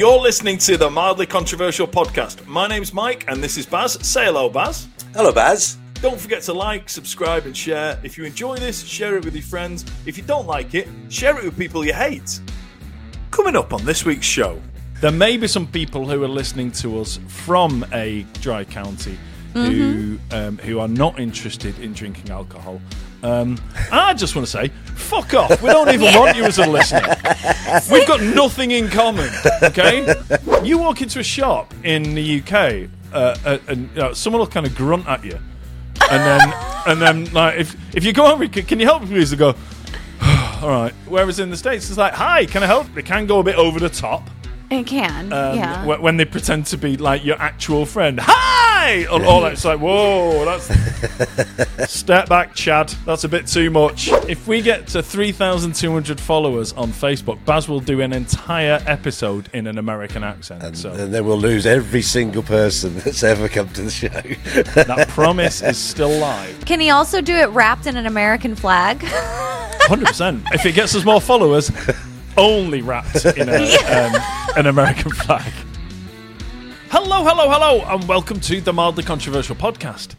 You're listening to the Mildly Controversial Podcast. My name's Mike, and this is Baz. Say hello, Baz. Hello, Baz. Don't forget to like, subscribe, and share. If you enjoy this, share it with your friends. If you don't like it, share it with people you hate. Coming up on this week's show, there may be some people who are listening to us from a dry county who um, who are not interested in drinking alcohol. Um, I just want to say, fuck off. We don't even want you as a listener. We've got nothing in common. Okay, you walk into a shop in the UK, uh, uh, and uh, someone will kind of grunt at you, and then and then like if if you go over, can, can you help me please? They go, all right. Whereas in the states, it's like, hi, can I help? They can go a bit over the top. It can. Um, yeah. wh- When they pretend to be like your actual friend. Hi! And all that. It's like, whoa, that's. Step back, Chad. That's a bit too much. If we get to 3,200 followers on Facebook, Baz will do an entire episode in an American accent. And, so and then we'll lose every single person that's ever come to the show. that promise is still live. Can he also do it wrapped in an American flag? 100%. if it gets us more followers, only wrapped in a, um, an American flag. Hello, hello, hello, and welcome to the Mildly Controversial Podcast.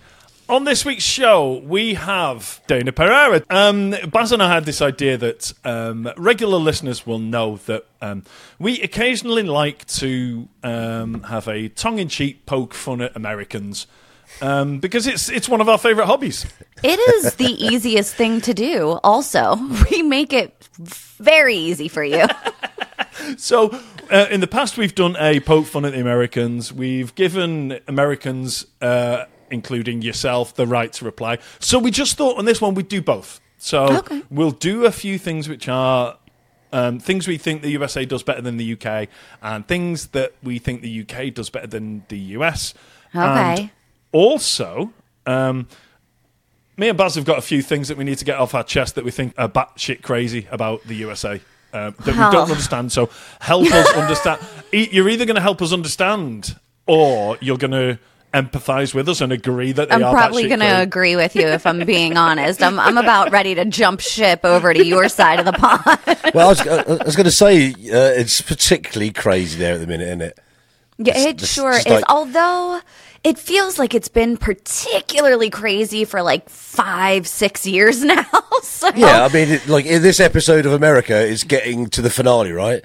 On this week's show, we have Dayna Pereira. Um, Baz and I had this idea that um, regular listeners will know that um, we occasionally like to um, have a tongue-in-cheek poke fun at Americans um, because it's it's one of our favourite hobbies. it is the easiest thing to do. Also, we make it very easy for you. So, uh, in the past, we've done a poke fun at the Americans. We've given Americans, uh, including yourself, the right to reply. So, we just thought on this one we'd do both. So, Okay. we'll do a few things which are um, things we think the USA does better than the UK, and things that we think the UK does better than the US. And Okay. also, um, me and Baz have got a few things that we need to get off our chest that we think are batshit crazy about the USA. Uh, that we don't understand. So help us understand. You're either going to help us understand, or you're going to empathise with us and agree that they I'm are probably going to agree with you if I'm being honest. I'm, I'm about ready to jump ship over to your side of the pond. well, I was, I was going to say, uh, it's particularly crazy there at the minute, isn't it? Yeah, it just- sure is. like- Although it feels like it's been particularly crazy for like five, six years now. so Yeah, I mean, it, like in this episode of America is getting to the finale, right?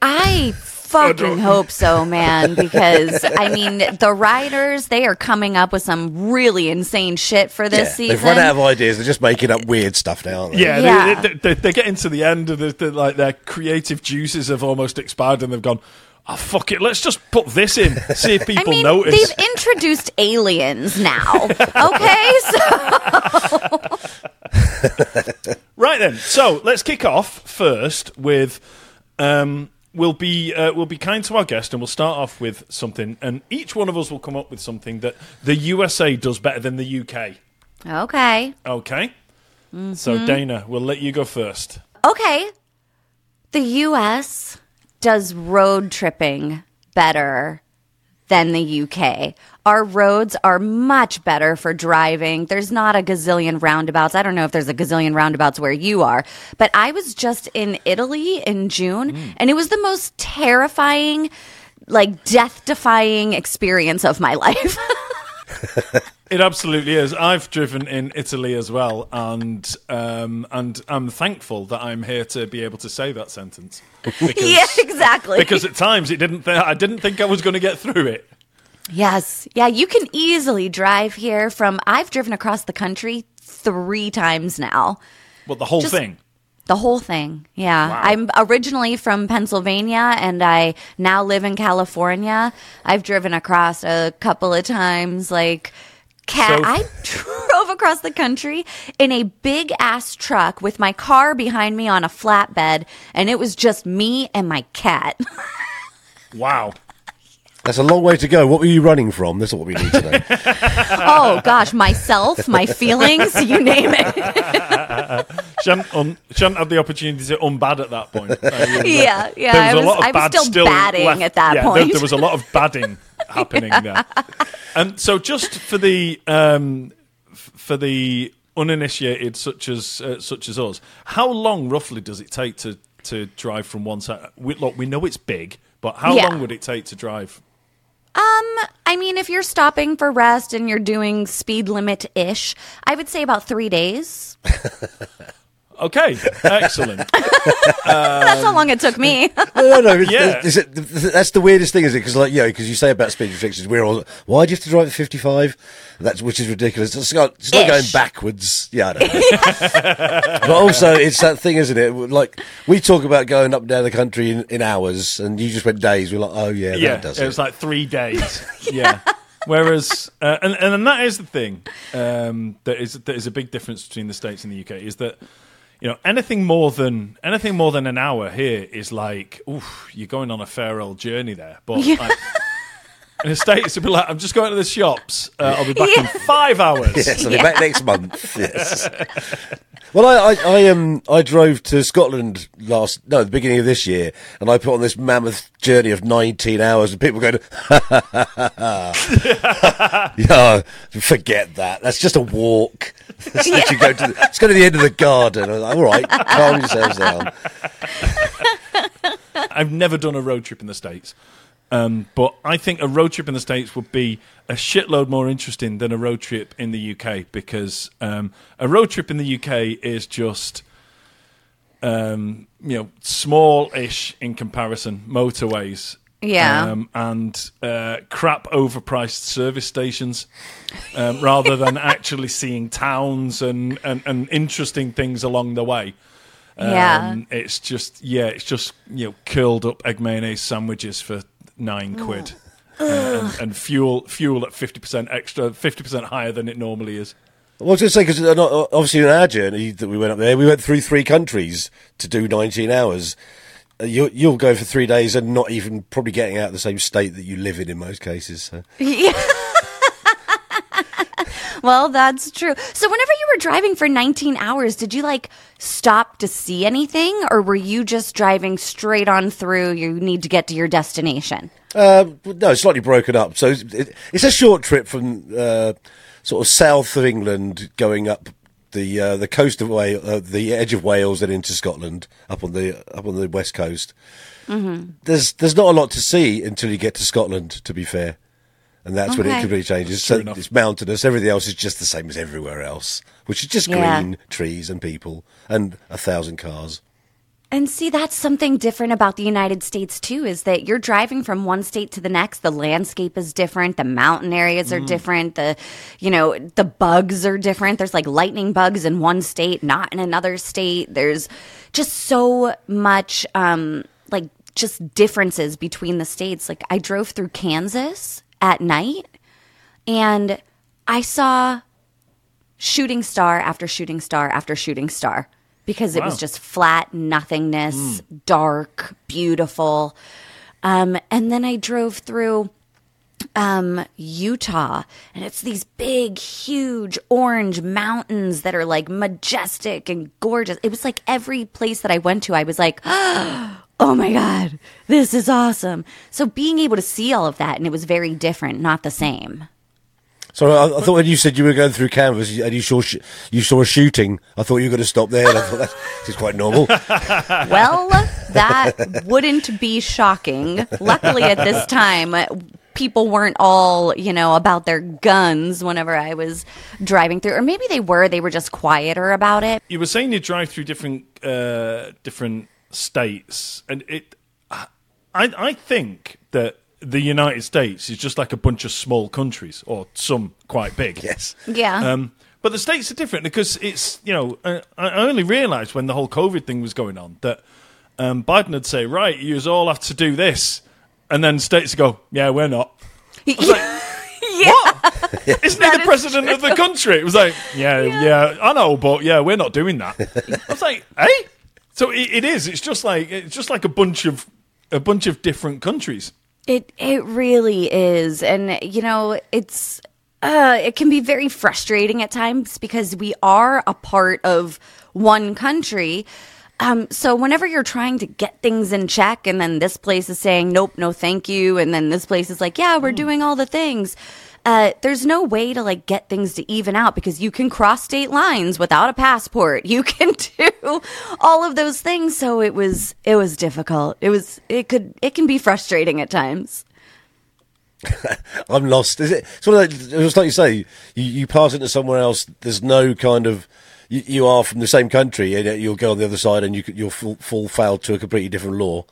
I fucking hope so, man. Because I mean, the writers they are coming up with some really insane shit for this yeah, season. they've run out of ideas. They're just making up weird stuff now, aren't they? Yeah, Yeah. They, they, they, they get into the end of the, the like their creative juices have almost expired, and they've gone. Oh fuck it! Let's just put this in. See if I people mean, notice. they've introduced aliens now. Okay, so Right then, so let's kick off first with um, we'll be uh, we'll be kind to our guest and we'll start off with something, and each one of us will come up with something that the USA does better than the UK. okay, Okay, Mm-hmm. so Dayna, we'll let you go first. okay. The U.S. does road tripping better than the UK. Our roads are much better for driving. There's not a gazillion roundabouts. I don't know if there's a gazillion roundabouts where you are, but I was just in Italy in June and it was the most terrifying, like death defying experience of my life. It absolutely is. I've driven in Italy as well, and um, and I'm thankful that I'm here to be able to say that sentence. Because, yeah, exactly. Because at times it didn't. Th- I didn't think I was going to get through it. Yes. Yeah, you can easily drive here from I've driven across the country 3 times now. But the whole Just- thing. The whole thing. Yeah. Wow. I'm originally from Pennsylvania and I now live in California. I've driven across a couple of times like cat So- I drove across the country in a big ass truck with my car behind me on a flatbed and it was just me and my cat. Wow. That's a long way to go. What were you running from? That's what we need to know. oh gosh, myself, my feelings, you name it. She hadn't, un- she hadn't had the opportunity to unbad at that point. Uh, it was, Yeah, yeah, There was I a was- lot of I was bad still batting left- at that yeah, point. There, was a lot of badding happening there. And so, just for the um, for the uninitiated, such as uh, such as us, how long roughly does it take to to drive from one side? We, look, we know it's big But how Yeah. long would it take to drive? Um, I mean, if you're stopping for rest and you're doing speed limit ish, I would say about three days. Okay, excellent. That's how long it took me. No, no, no. it's- Yeah. is it, that's the weirdest thing, is it? Because, like, you know, because you say about speed restrictions, we're all, why do you have to drive at 55? That's, which is ridiculous. It's not, it's not going backwards. Yeah, I don't know. but also, it's that thing, isn't it? Like, we talk about going up and down the country in, in hours, and you just went days. We're like, oh, yeah, yeah, that does it it. was like three days. yeah. Whereas, uh, and and that is the thing um, that is that is a big difference between the states and the UK is that you know anything more than anything more than an hour here is like, oof, you're going on a fair old journey there. But like, in the states, it'd be like, I'm just going to the shops. Uh, I'll be back in five hours. Yes, I'll be back next month. Yes. Well, I, I, I um, I drove to Scotland last, no, the beginning of this year, and I put on this mammoth journey of 19 hours, and people going, yeah, forget that. That's just a walk. It's literally go to the, let's go to the end of the garden. I was like, All right, calm yourselves down. I've never done a road trip in the States. Um, but I think a road trip in the States would be a shitload more interesting than a road trip in the UK because um, a road trip in the UK is just, um, you know, small ish in comparison, motorways. Yeah. Um, and uh, crap overpriced service stations um, rather than actually seeing towns and, and, and interesting things along the way. Yeah. Um, it's just yeah, it's just you know curled up egg mayonnaise sandwiches for nine quid, uh, and, and fuel fuel at fifty percent extra, fifty percent higher than it normally is. Well, I was going to say, because obviously in our journey that we went up there, we went through three countries to do 19 hours. Uh, You, you'll go for three days and not even probably getting out of the same state that you live in in most cases. So. well, that's true. So, whenever you were driving for 19 hours, did you like stop to see anything, or were you just driving straight on through? You need to get to your destination. Um, no, it's slightly broken up. So it's, it, it's a short trip from uh, sort of south of England going up the uh, the coast of Wales, uh, the edge of Wales, and into Scotland, up on the up on the west coast. There's there's not a lot to see until you get to Scotland. To be fair, and that's when it completely changes. So enough. it's mountainous. Everything else is just the same as everywhere else, which is just Yeah. green trees and people and a thousand cars. And see, that's something different about the United States too, is that you're driving from one state to the next. The landscape is different. The mountain areas are different. The, you know, the bugs are different. There's like lightning bugs in one state, not in another state. There's just so much, um, like just differences between the states. Like I drove through Kansas at night and I saw shooting star after shooting star after shooting star because it was just flat nothingness, dark, beautiful. Um, and then I drove through um, Utah, and it's these big, huge orange mountains that are like majestic and gorgeous. It was like every place that I went to, I was like, oh my God, this is awesome. So being able to see all of that, and it was very different, not the same. So I, I thought when you said you were going through Kansas and you saw sh- you saw a shooting, I thought you were going to stop there. And I thought that's quite normal. Well, that wouldn't be shocking. Luckily, at this time, people weren't all, you know, about their guns whenever I was driving through. Or maybe they were, they were just quieter about it. You were saying you drive through different uh, different states, and it. I I think that the United States is just like a bunch of small countries, or some quite big. yes. Yeah. Um, but the states are different because it's you know uh, I I only realised when the whole COVID thing was going on that um, Biden would say right, you all have to do this, and then states would go, yeah, we're not. I was like, what? Isn't he the is president of the country? It was like, yeah, yeah, I know, but yeah, we're not doing that. I was like, hey, so it, it is. It's just like it's just like a bunch of a bunch of different countries. It it really is, and you know, it's uh, it can be very frustrating at times because we are a part of one country. Um, so whenever you're trying to get things in check, and then this place is saying nope, no, thank you, and then this place is like, yeah, we're doing all the things. Uh, there's no way to like get things to even out because you can cross state lines without a passport. You can do all of those things. So it was it was difficult. It was it could it can be frustrating at times. I'm lost. Is it? It's one of it's like you say, you, you pass into somewhere else. There's no kind of you, you are from the same country, and you'll go on the other side, and you, you'll fall, fall foul to a completely different law.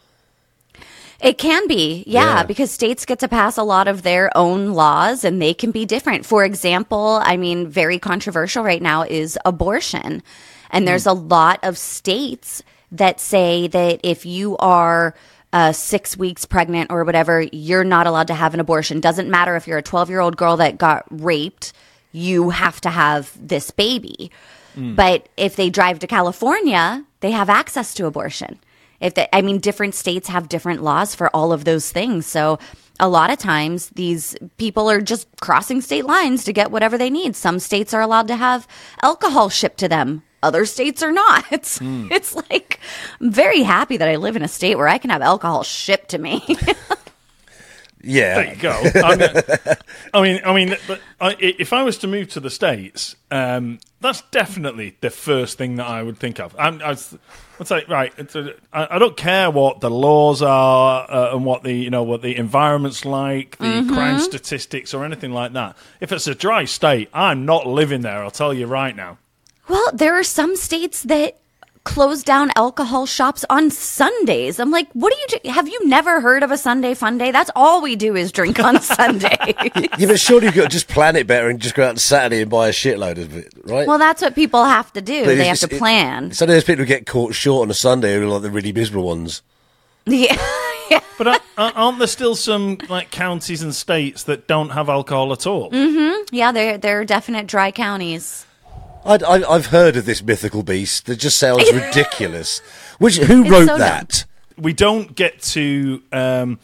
It can be, yeah, Yeah. because states get to pass a lot of their own laws and they can be different. For example, I mean, very controversial right now is abortion. And there's a lot of states that say that if you are uh, six weeks pregnant or whatever, you're not allowed to have an abortion. Doesn't matter if you're a 12 year old girl that got raped, you have to have this baby. But if they drive to California, they have access to abortion. If I mean, different states have different laws for all of those things. So a lot of times these people are just crossing state lines to get whatever they need. Some states are allowed to have alcohol shipped to them. Other states are not. It's, hmm. it's like, I'm very happy that I live in a state where I can have alcohol shipped to me. Yeah, There you go. I mean, I mean, I mean, but I, if I was to move to the states, um, that's definitely the first thing that I would think of. I'm, I was, I'd say, right, it's a, I, I don't care what the laws are uh, and what the you know what the environment's like, the crime statistics or anything like that. If it's a dry state, I'm not living there. I'll tell you right now. Well, there are some states that close down alcohol shops on Sundays. I'm like, what do you do? Have you never heard of a Sunday fun day? That's all we do is drink on Sunday. yeah, but surely you could just plan it better and just go out on Saturday and buy a shitload of it, right? well, that's what people have to do. But they have it's- to it- plan. So there's people get caught short on a Sunday who are like the really miserable ones. yeah. But aren't there still some like counties and states that don't have alcohol at all? Mm-hmm. Yeah, there there are definite dry counties. I, I, I've heard of this mythical beast that just sounds ridiculous. Which who It's wrote so dumb. that? we don't get to um,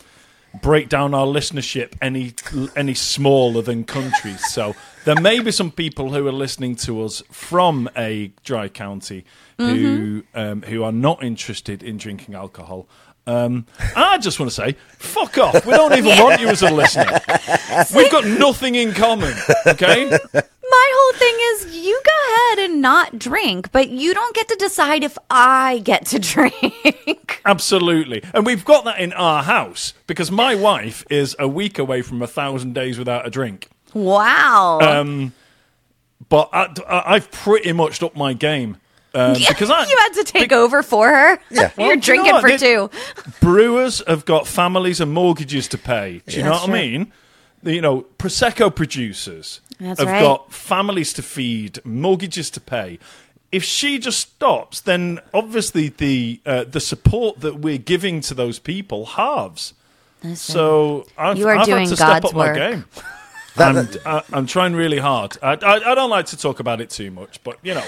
break down our listenership any any smaller than countries. So there may be some people who are listening to us from a dry county who um, who are not interested in drinking alcohol. Um, I just want to say, fuck off. We don't even want you as a listener. We've got nothing in common. Okay. My whole thing is you go ahead and not drink, but you don't get to decide if I get to drink. Absolutely. And we've got that in our house because my wife is a week away from a thousand days without a drink. wow. Um, but I, I, have pretty much upped my game. Um, because I, you had to take over for her. Yeah. Well, You're do you know drinking for They- two. brewers have got families and mortgages to pay. Do you Yeah, know that's what I mean? The- You know, prosecco producers That's have right. got families to feed, mortgages to pay. If she just stops, then obviously the uh, the support that we're giving to those people halves. So I've, You are I've doing had to step God's up my work. game. That- I'm, I, I'm trying really hard. I, I, I don't like to talk about it too much, but you know,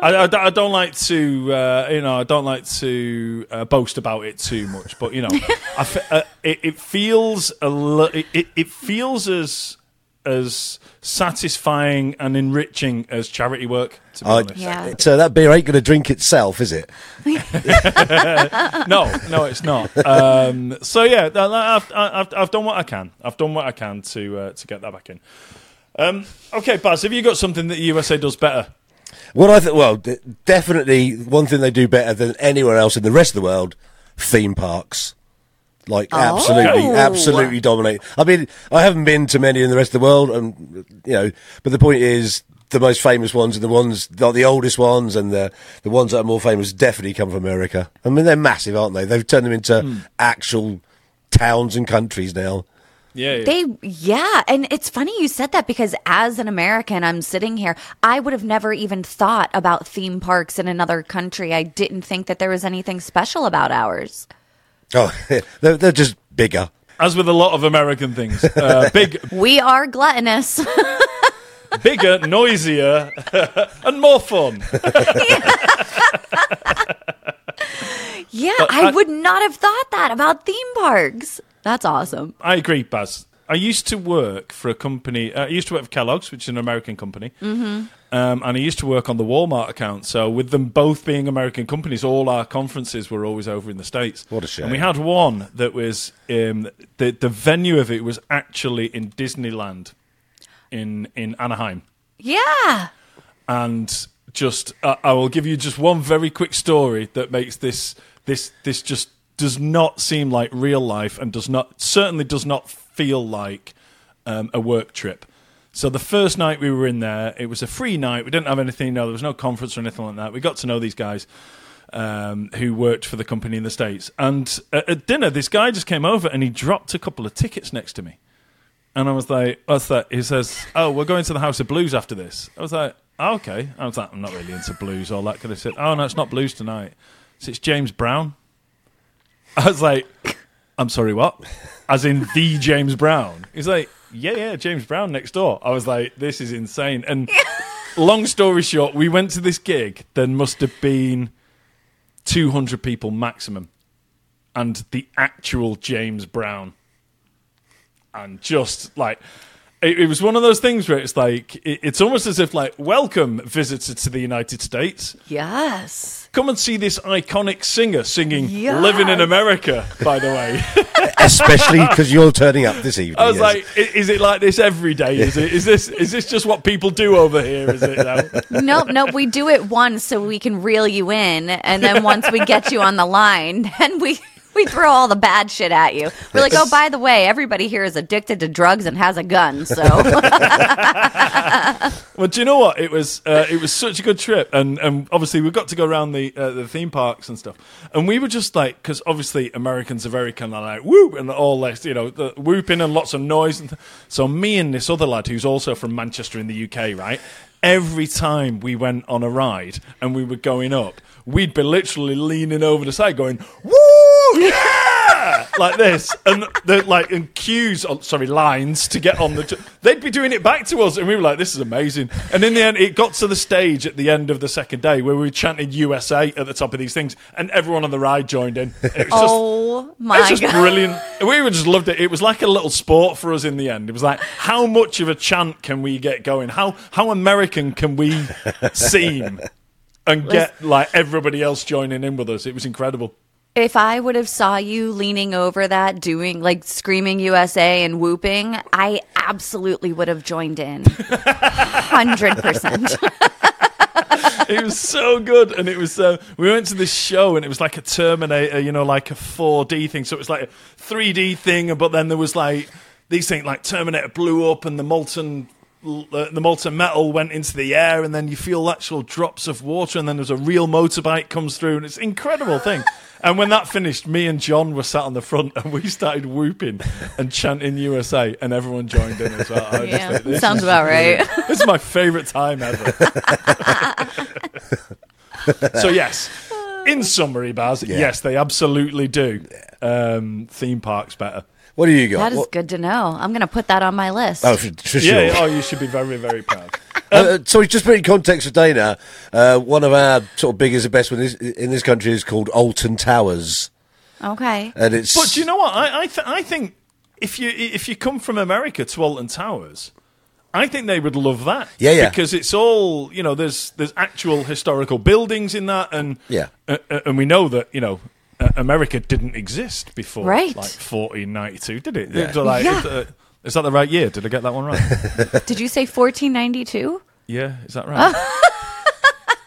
I, I, I don't like to uh, you know I don't like to uh, boast about it too much. But you know, I f- uh, it, it feels a it, it- it feels as as satisfying and enriching as charity work. To be I, honest, Yeah. So that beer ain't going to drink itself, is it? no, no, it's not. Um, so yeah, I've, I've, I've done what I can. I've done what I can to uh, to get that back in. Um, okay, Baz, have you got something that the USA does better? What I think, well, definitely one thing they do better than anywhere else in the rest of the world: theme parks. Like absolutely, Oh. absolutely dominate. I mean, I haven't been to many in the rest of the world, and you know, but the point is, the most famous ones and the ones, like the oldest ones, and the the ones that are more famous, definitely come from America. I mean, they're massive, aren't they? They've turned them into hmm. actual towns and countries now. Yeah, yeah. They, yeah. And it's funny you said that because as an American, I'm sitting here, I would have never even thought about theme parks in another country. I didn't think that there was anything special about ours. Oh, they're, they're just bigger. as with a lot of American things, uh, big, We are gluttonous. bigger, noisier, and more fun. yeah, But I, I- would not have thought that about theme parks. That's awesome. I agree, Baz. I used to work for a company. Uh, I used to work for Kellogg's, which is an American company, mm-hmm. um, and I used to work on the Walmart account. So, with them both being American companies, all our conferences were always over in the states. What a shame. And we had one that was um, the the venue of it was actually in Disneyland. in in Anaheim, Yeah. and just uh, I will give you just one very quick story that makes this this this just does not seem like real life and does not certainly does not feel like um, a work trip. So the first night we were in there, it was a free night. We didn't have anything. No, there was no conference or anything like that. We got to know these guys um, who worked for the company in the states. And at, at dinner, this guy just came over and he dropped a couple of tickets next to me. And I was like, "What's that?" He says, "Oh, we're going to the House of Blues after this." I was like, oh, "Okay." I was like, "I'm not really into blues or that." Kind of said, "Oh no, it's not blues tonight. It's, it's James Brown." I was like, "I'm sorry, what?" As in the James Brown. He's like, "Yeah, yeah, James Brown next door." I was like, "This is insane." And long story short, we went to this gig. There must have been 200 people maximum, and the actual James Brown and just like it, it was one of those things where it's like it, it's almost as if like welcome visitor to the united states Yes. come and see this iconic singer singing Yes. living in america by the way Especially because you're turning up this evening. i was yes. like i- is it like this every day is it is this is this just what people do over here is it now? Nope, nope. We do it once so we can reel you in, and then once we get you on the line, then we we throw all the bad shit at you. We're like, oh, by the way, everybody here is addicted to drugs and has a gun. So Well, do you know what? It was uh, it was such a good trip, and and obviously we got to go around the uh, the theme parks and stuff, and we were just like, because obviously Americans are very kind of like whoop and all this, you know, the whooping and lots of noise, and th- so me and this other lad who's also from Manchester in the UK, right? Every time we went on a ride and we were going up, we'd be literally leaning over the side, going woo, yeah, like this, and the like and cues, oh, sorry, lines to get on the. T- they'd be doing it back to us, and we were like, "This is amazing." And in the end, it got to the stage at the end of the second day where we were chanting USA at the top of these things, and everyone on the ride joined in. It was just, oh it my was just god. brilliant. We were just loved it. It was like a little sport for us in the end. It was like, how much of a chant can we get going? How how American can we seem? And get like everybody else joining in with us. It was incredible. If I would have saw you leaning over that, doing like screaming USA and whooping, I absolutely would have joined in. Hundred percent. it was so good and it was uh, we went to this show and it was like a terminator you know like a 4d thing so it was like a 3d thing but then there was like these things like terminator blew up and the molten the molten metal went into the air and then you feel actual drops of water and then there's a real motorbike comes through and it's an incredible thing and when that finished me and john were sat on the front and we started whooping and chanting usa and everyone joined in as well I Yeah, like, sounds is about right. brilliant. this is my favorite time ever so yes, in summary, Baz, yes, they absolutely do. Um, theme parks better. What do you got? That is What- good to know. I'm going to put that on my list. Oh, for, for sure. Yeah. Oh, you should be very, very proud. Uh, sorry, just put in context for Dayna. Uh, one of our sort of biggest and best one in this country is called Alton Towers, Okay. and it's. But do you know what? I I, th- I think if you if you come from America to Alton Towers. I think they would love that. Yeah, yeah. Because it's all you know. There's there's actual historical buildings in that, and Yeah. uh, uh, and we know that you know America didn't exist before, Right. Like 1492, did it? Yeah. So, like, Yeah. is, uh, is that the right year? Did I get that one right? Did you say 1492? Yeah, is that right?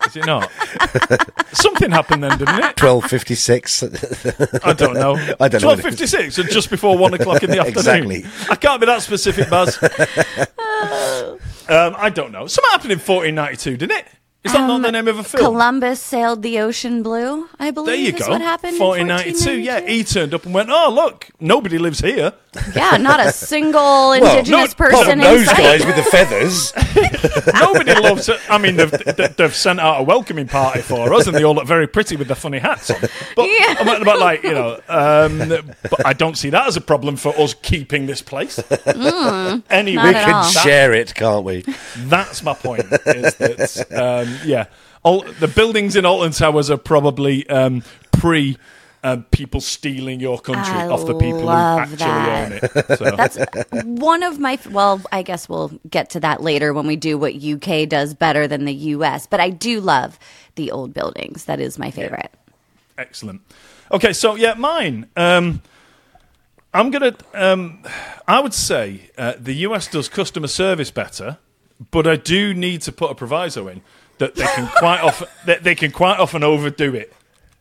is it not? Something happened then, didn't it? 1256. I don't know. I don't know Twelve fifty six, so just before one o'clock in the afternoon. Exactly. I can't be that specific, Baz. um, I don't know. Something happened in fourteen ninety two, didn't it? Is that not um, the name of a film? Columbus sailed the ocean blue, I believe. there you is go. what happened in 1492. Yeah, he turned up and went, "Oh, look, nobody lives here." Yeah, not a single well, indigenous person from in those sight. guys with the feathers. Nobody loves it. I mean, they've, they- they've sent out a welcoming party for us, and they all look very pretty with their funny hats on. But, Yeah. but, but like you know, um, but I don't see that as a problem for us keeping this place. anyway, we can all. share it, can't we? that's my point. Is that um, yeah, all, the buildings in Alton Towers are probably um, pre. Um, people stealing your country I off the people who actually that. own it. So. That's one of my. Well, I guess we'll get to that later when we do what UK does better than the US. But I do love the old buildings. That is my favorite. Excellent. Okay, so yeah, mine. Um, I'm gonna. Um, I would say uh, the US does customer service better, but I do need to put a proviso in that they can quite often that they can quite often overdo it.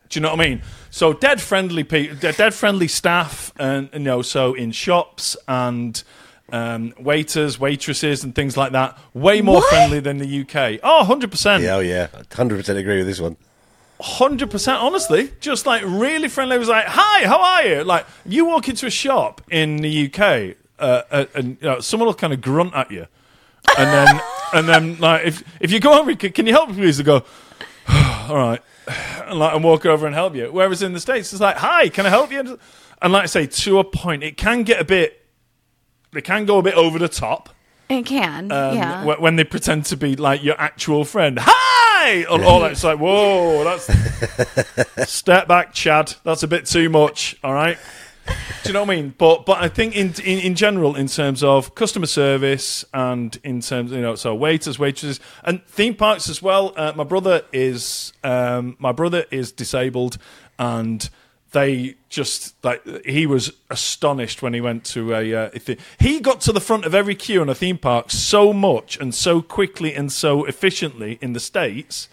Do you know what I mean? So dead friendly people, dead friendly staff, and you know, so in shops and um, waiters, waitresses, and things like that, way more What? friendly than the UK. Oh, 100 percent. Yeah, oh yeah, hundred percent agree with this one. Hundred percent, honestly, just like really friendly. It was like, "Hi, how are you?" Like you walk into a shop in the UK, uh, uh, and you know, someone will kind of grunt at you, and then and then like if if you go over, can, can you help me, please? They go, "All right," and like and walk over and help you. Whereas in the states, it's like, "Hi, can I help you?" And like I say, to a point, it can get a bit, they can go a bit over the top It can. um, yeah. wh- when they pretend to be like your actual friend. Hi, and all that. It's like, whoa, that's step back, Chad. That's a bit too much. All right. Do you know what I mean? But but I think in, in in general, in terms of customer service and in terms, you know, so waiters, waitresses, and theme parks as well. Uh, my brother is um, my brother is disabled, and they just like he was astonished when he went to a, uh, a he got to the front of every queue in a theme park so much and so quickly and so efficiently in the states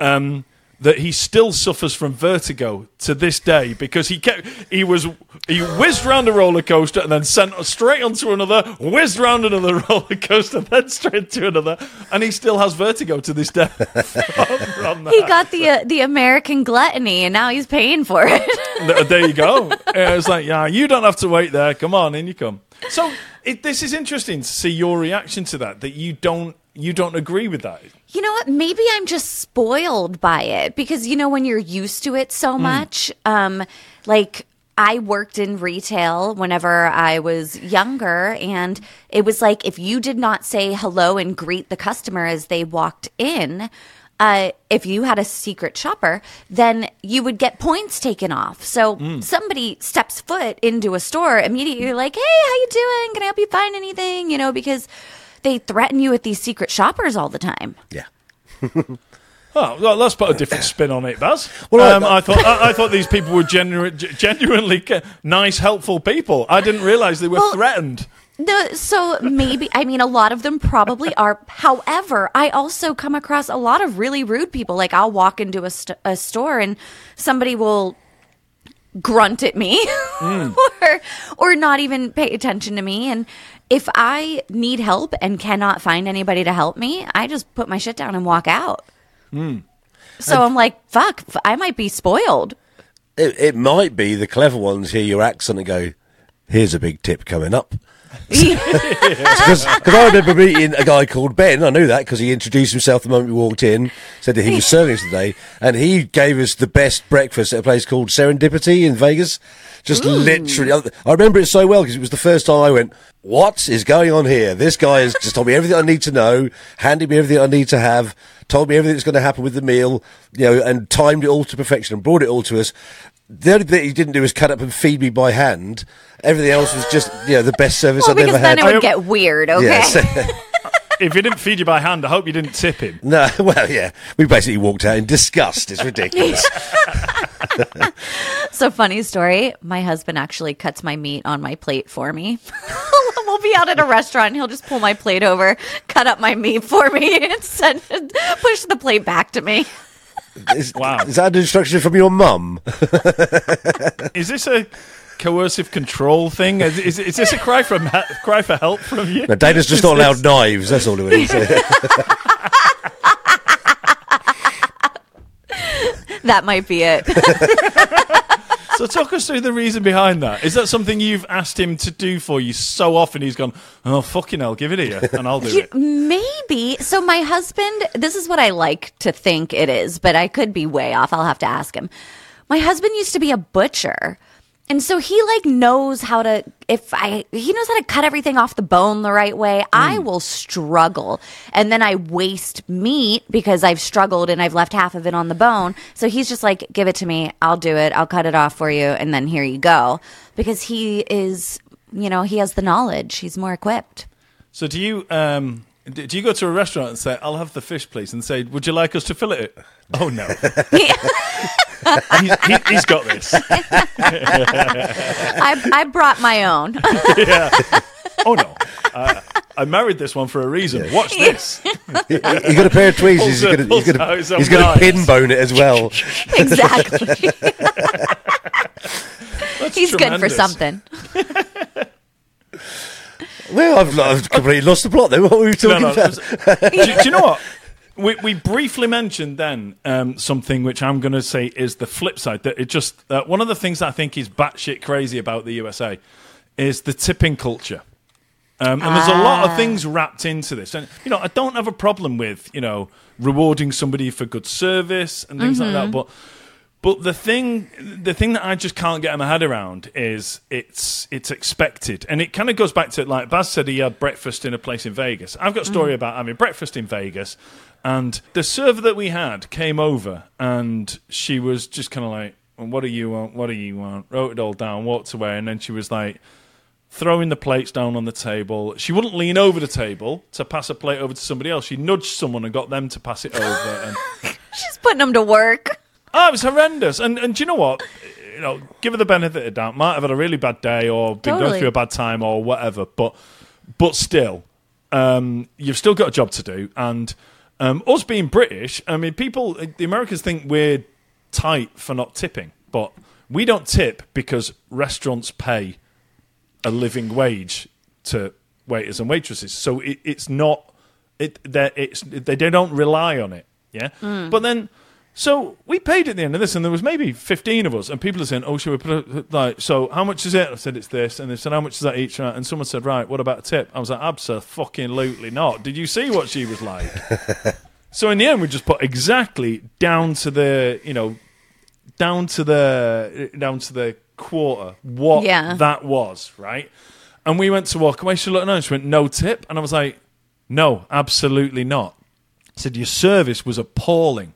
um, that he still suffers from vertigo to this day because he kept he was he whizzed round a roller coaster and then sent straight onto another, whizzed round another roller coaster, then straight to another, and he still has vertigo to this day. from, from that. he got the uh, the American gluttony, and now he's paying for it. There you go. It's like, yeah, you don't have to wait there. Come on, in you come. So it, this is interesting to see your reaction to that. That you don't you don't agree with that. You know what? Maybe I'm just spoiled by it because you know when you're used to it so much. Um, like I worked in retail whenever I was younger, and it was like if you did not say hello and greet the customer as they walked in. Uh, if you had a secret shopper, then you would get points taken off. So somebody steps foot into a store, immediately you're like, "Hey, how you doing? Can I help you find anything?" You know, because they threaten you with these secret shoppers all the time. Yeah. Oh, well, let's put a different spin on it, Baz. Well, um, I- I thought I, I thought these people were genu- genuinely ca- nice, helpful people. I didn't realise they were Well- threatened. The, so maybe I mean a lot of them probably are. However, I also come across a lot of really rude people. Like I'll walk into a, st- a store and somebody will grunt at me or or not even pay attention to me and if I need help and cannot find anybody to help me, I just put my shit down and walk out. Hmm. So I'm like, fuck, I might be spoiled. It, it might be the clever ones hear your accent and go, "Here's a big tip coming up." Because I remember meeting a guy called Ben. I knew that because he introduced himself the moment we walked in, said that he was serving us today, and he gave us the best breakfast at a place called Serendipity in Vegas. Just literally, I I remember it so well because it was the first time I went, "What is going on here?" This guy has just told me everything I need to know, handed me everything I need to have, told me everything that's going to happen with the meal, you know, and timed it all to perfection and brought it all to us. The only thing he didn't do was cut up and feed me by hand. Everything else was just, you know, the best service well, I've because ever then had. it would get weird, okay? Yes. If he didn't feed you by hand, I hope you didn't tip him. no, well, yeah. We basically walked out in disgust. It's ridiculous. So funny story. My husband actually cuts my meat on my plate for me. we'll be out at a restaurant and he'll just pull my plate over, cut up my meat for me, and send push the plate back to me. Is, Wow. Is that an instruction from your mum? Is this a coercive control thing? Is, is, is this a cry from he- cry for help from you? No, Dayna's just Is not this- allowed knives. That's all it is. That might be it. So talk us through the reason behind that. Is that something you've asked him to do for you so often? He's gone, oh fucking hell, give it here, and I'll do You- it. maybe. So my husband, this is what I like to think it is, but I could be way off. I'll have to ask him. My husband used to be a butcher. And so he like knows how to if I he knows how to cut everything off the bone the right way. I will struggle and then I waste meat because I've struggled and I've left half of it on the bone. So he's just like give it to me. I'll do it. I'll cut it off for you and then here you go because he is you know, he has the knowledge. He's more equipped. So do you? Um, Do do you go to a restaurant and say, "I'll have the fish, please," and say, "Would you like us to fillet it?" Oh no, he's, he, he's got this. I, I brought my own. Oh no, uh, I married this one for a reason. Watch this. He's got a pair of tweezers. He's Pulls- going to pulls he's out gonna, his own he's gonna pin bone it as well. exactly. That's He's good for something. well, I've, I've completely lost the plot. Then what were we talking no. about? do, do you know what? We, we briefly mentioned then um, something which I'm going to say is the flip side. That it just uh, one of the things I think is batshit crazy about the USA is the tipping culture. Um, and there's a lot of things wrapped into this. And, you know, I don't have a problem with, you know, rewarding somebody for good service and things like that. But but the thing the thing that I just can't get my head around is it's it's expected. And it kind of goes back to like Baz said he had breakfast in a place in Vegas. I've got a story about having breakfast in Vegas and the server that we had came over and she was just kind of like, well, what do you want? What do you want? Wrote it all down, walked away, and then she was like throwing the plates down on the table. She wouldn't lean over the table to pass a plate over to somebody else. She nudged someone and got them to pass it over. And She's putting them to work. oh, it was horrendous. And and do you know what? You know, give her the benefit of the doubt. Might have had a really bad day or been going through a bad time or whatever. But but still, um, you've still got a job to do. And um, us being British, I mean, people, the Americans think we're tight for not tipping, but we don't tip because restaurants pay a living wage to waiters and waitresses. So it, it's not it it's they don't rely on it. Yeah, but then. So we paid at the end of this, and there was maybe fifteen of us, and people are saying, "Oh, should we put a, like so? How much is it?" I said, "It's this," and they said, "How much is that each?" And someone said, "Right, what about a tip?" I was like, "Absolutely not." Did you see what she was like? so in the end, we just put exactly down to the you know down to the down to the quarter what Yeah. that was, right? And we went to walk away. She looked at us, she went, "No tip," and I was like, "No, absolutely not." I said, "Your service was appalling.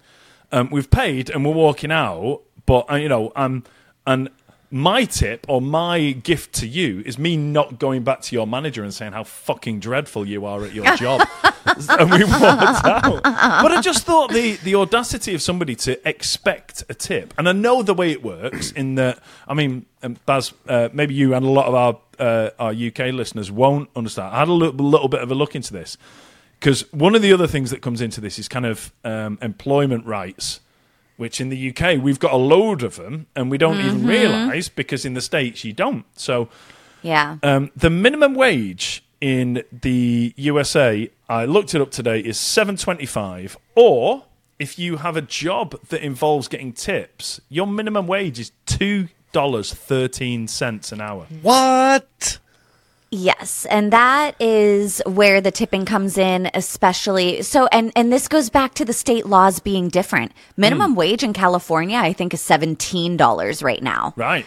Um, we've paid and we're walking out, but uh, you know, um, and." My tip or my gift to you is me not going back to your manager and saying how fucking dreadful you are at your job. and we walked out. But I just thought the, the audacity of somebody to expect a tip, and I know the way it works. In that, I mean, um, Baz, uh, maybe you and a lot of our uh, our UK listeners won't understand. I had a little, little bit of a look into this because one of the other things that comes into this is kind of um, employment rights. Which in the UK we've got a load of them, and we don't even realise because in the states you don't. So Yeah. um, the minimum wage in the USA, I looked it up today, is seven twenty-five. Or if you have a job that involves getting tips, your minimum wage is two dollars thirteen cents an hour. What? Yes, and that is where the tipping comes in, especially so. And and this goes back to the state laws being different. Minimum wage in California, I think, is seventeen dollars right now. Right.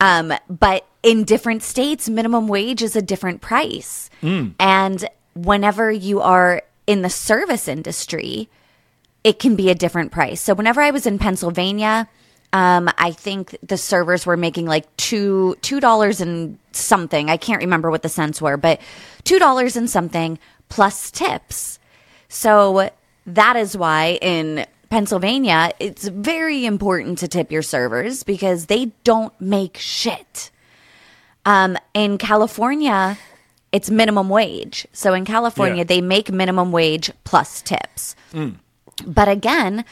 Um, but in different states, minimum wage is a different price. And whenever you are in the service industry, it can be a different price. So whenever I was in Pennsylvania, um, I think the servers were making like two two dollars and something. I can't remember what the cents were, but two dollars and something plus tips. So that is why in Pennsylvania it's very important to tip your servers because they don't make shit. Um, in California, it's minimum wage. So in California, Yeah. they make minimum wage plus tips. But again,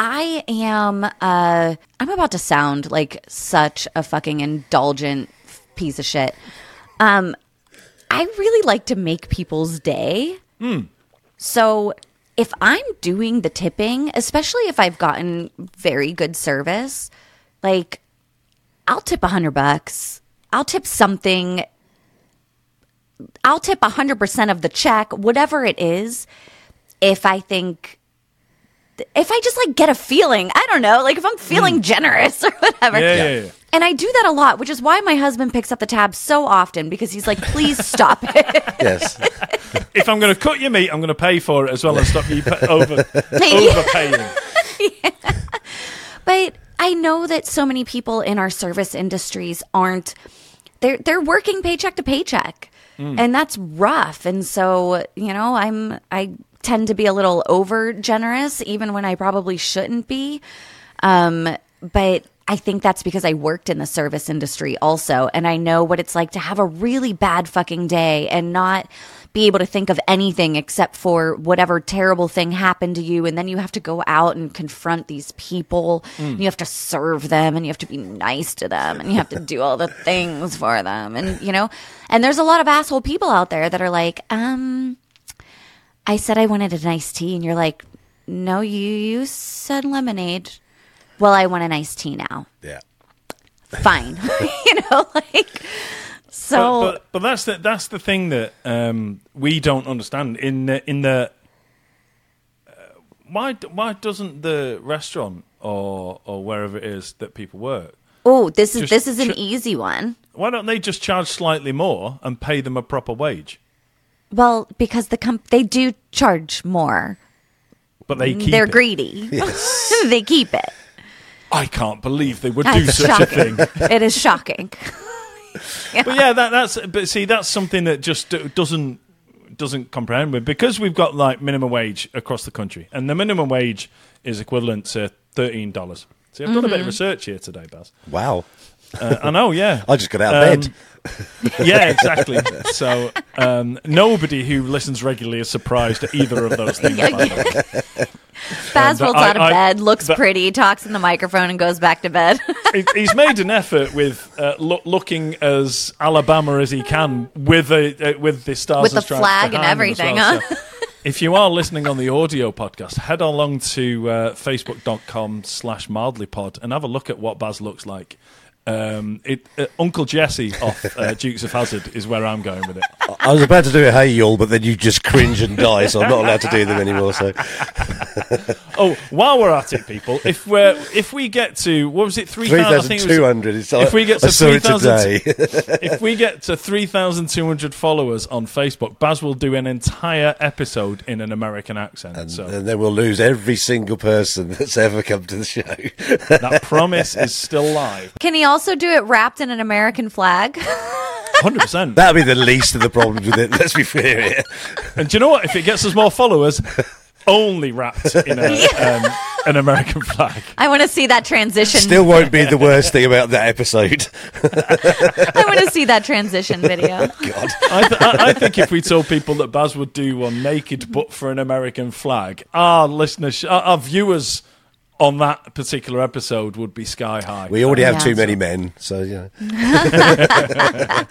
I am uh I'm about to sound like such a fucking indulgent piece of shit. Um I really like to make people's day. So if I'm doing the tipping, especially if I've gotten very good service, like I'll tip a hundred bucks. I'll tip something. I'll tip a hundred percent of the check, whatever it is. If I think, if I just like get a feeling, I don't know, like if I'm mm. feeling generous or whatever. Yeah, yeah, yeah. And I do that a lot, which is why my husband picks up the tab so often because he's like, please stop it. Yes. If I'm going to cut your meat, I'm going to pay for it as well and stop you pa- over overpaying. But I know that so many people in our service industries aren't they're they're working paycheck to paycheck. Mm. and that's rough. And so, you know, I'm I tend to be a little over generous, even when I probably shouldn't be. Um, but I think that's because I worked in the service industry also, and I know what it's like to have a really bad fucking day and not be able to think of anything except for whatever terrible thing happened to you. And then you have to go out and confront these people. And you have to serve them and you have to be nice to them and you have to do all the things for them. And, you know, and there's a lot of asshole people out there that are like, um, I said I wanted a nice tea. And you're like, no, you, you said lemonade. Well, I want an iced tea now. Yeah. Fine. you know, like, so. but, but but that's the that's the thing that um, we don't understand in the in the uh, why why doesn't the restaurant or or wherever it is that people work Oh, this is this is an ch- easy one. why don't they just charge slightly more and pay them a proper wage Well, because the comp- they do charge more. but they mm, keep They're it. greedy. they keep it. I can't believe they would do It's such a thing it is shocking. but yeah that, that's but see that's something that just doesn't doesn't comprehend with because we've got like minimum wage across the country and the minimum wage is equivalent to $13 see i've done a bit of mm-hmm. research here today baz Wow. Uh, i know yeah I just got out of Um, bed. yeah, exactly. So um, nobody who listens regularly is surprised at either of those things. by the. Baz rolls out of I- bed, looks but- pretty, talks in the microphone, and goes back to bed. He- He's made an effort with uh, lo- looking as Alabama as he can with a uh, with the stars With and the stripes flag and behind him as everything, well. huh? So if you are listening on the audio podcast, head along to uh, facebook.com slash mildlypod and have a look at what Baz looks like. Um, it, uh, Uncle Jesse off uh, Dukes of Hazzard is where I'm going with it. I was about to do a hey y'all, but then you just cringe and die, so I'm not allowed to do them anymore. So Oh, while we're at it, people, if we're if we get to what was it three three thousand? thousand two hundred. If we get to saw three it thousand, today. if we get to three thousand two hundred followers on Facebook, Baz will do an entire episode in an American accent. and, so and then we'll lose every single person that's ever come to the show. that promise is still live, Can he also do it wrapped in an American flag? hundred percent. That'll be the least of the problems with it. Let's be fair here. And do you know what? If it gets us more followers, only wrapped in a, um, an American flag. I want to see that transition. Still won't be the worst thing about that episode. I want to see that transition video. God. I, th- I, I think if we told people that Baz would do one naked but for an American flag, our listeners, our, our viewers on that particular episode would be sky high. We already have Yeah. too many men, so yeah.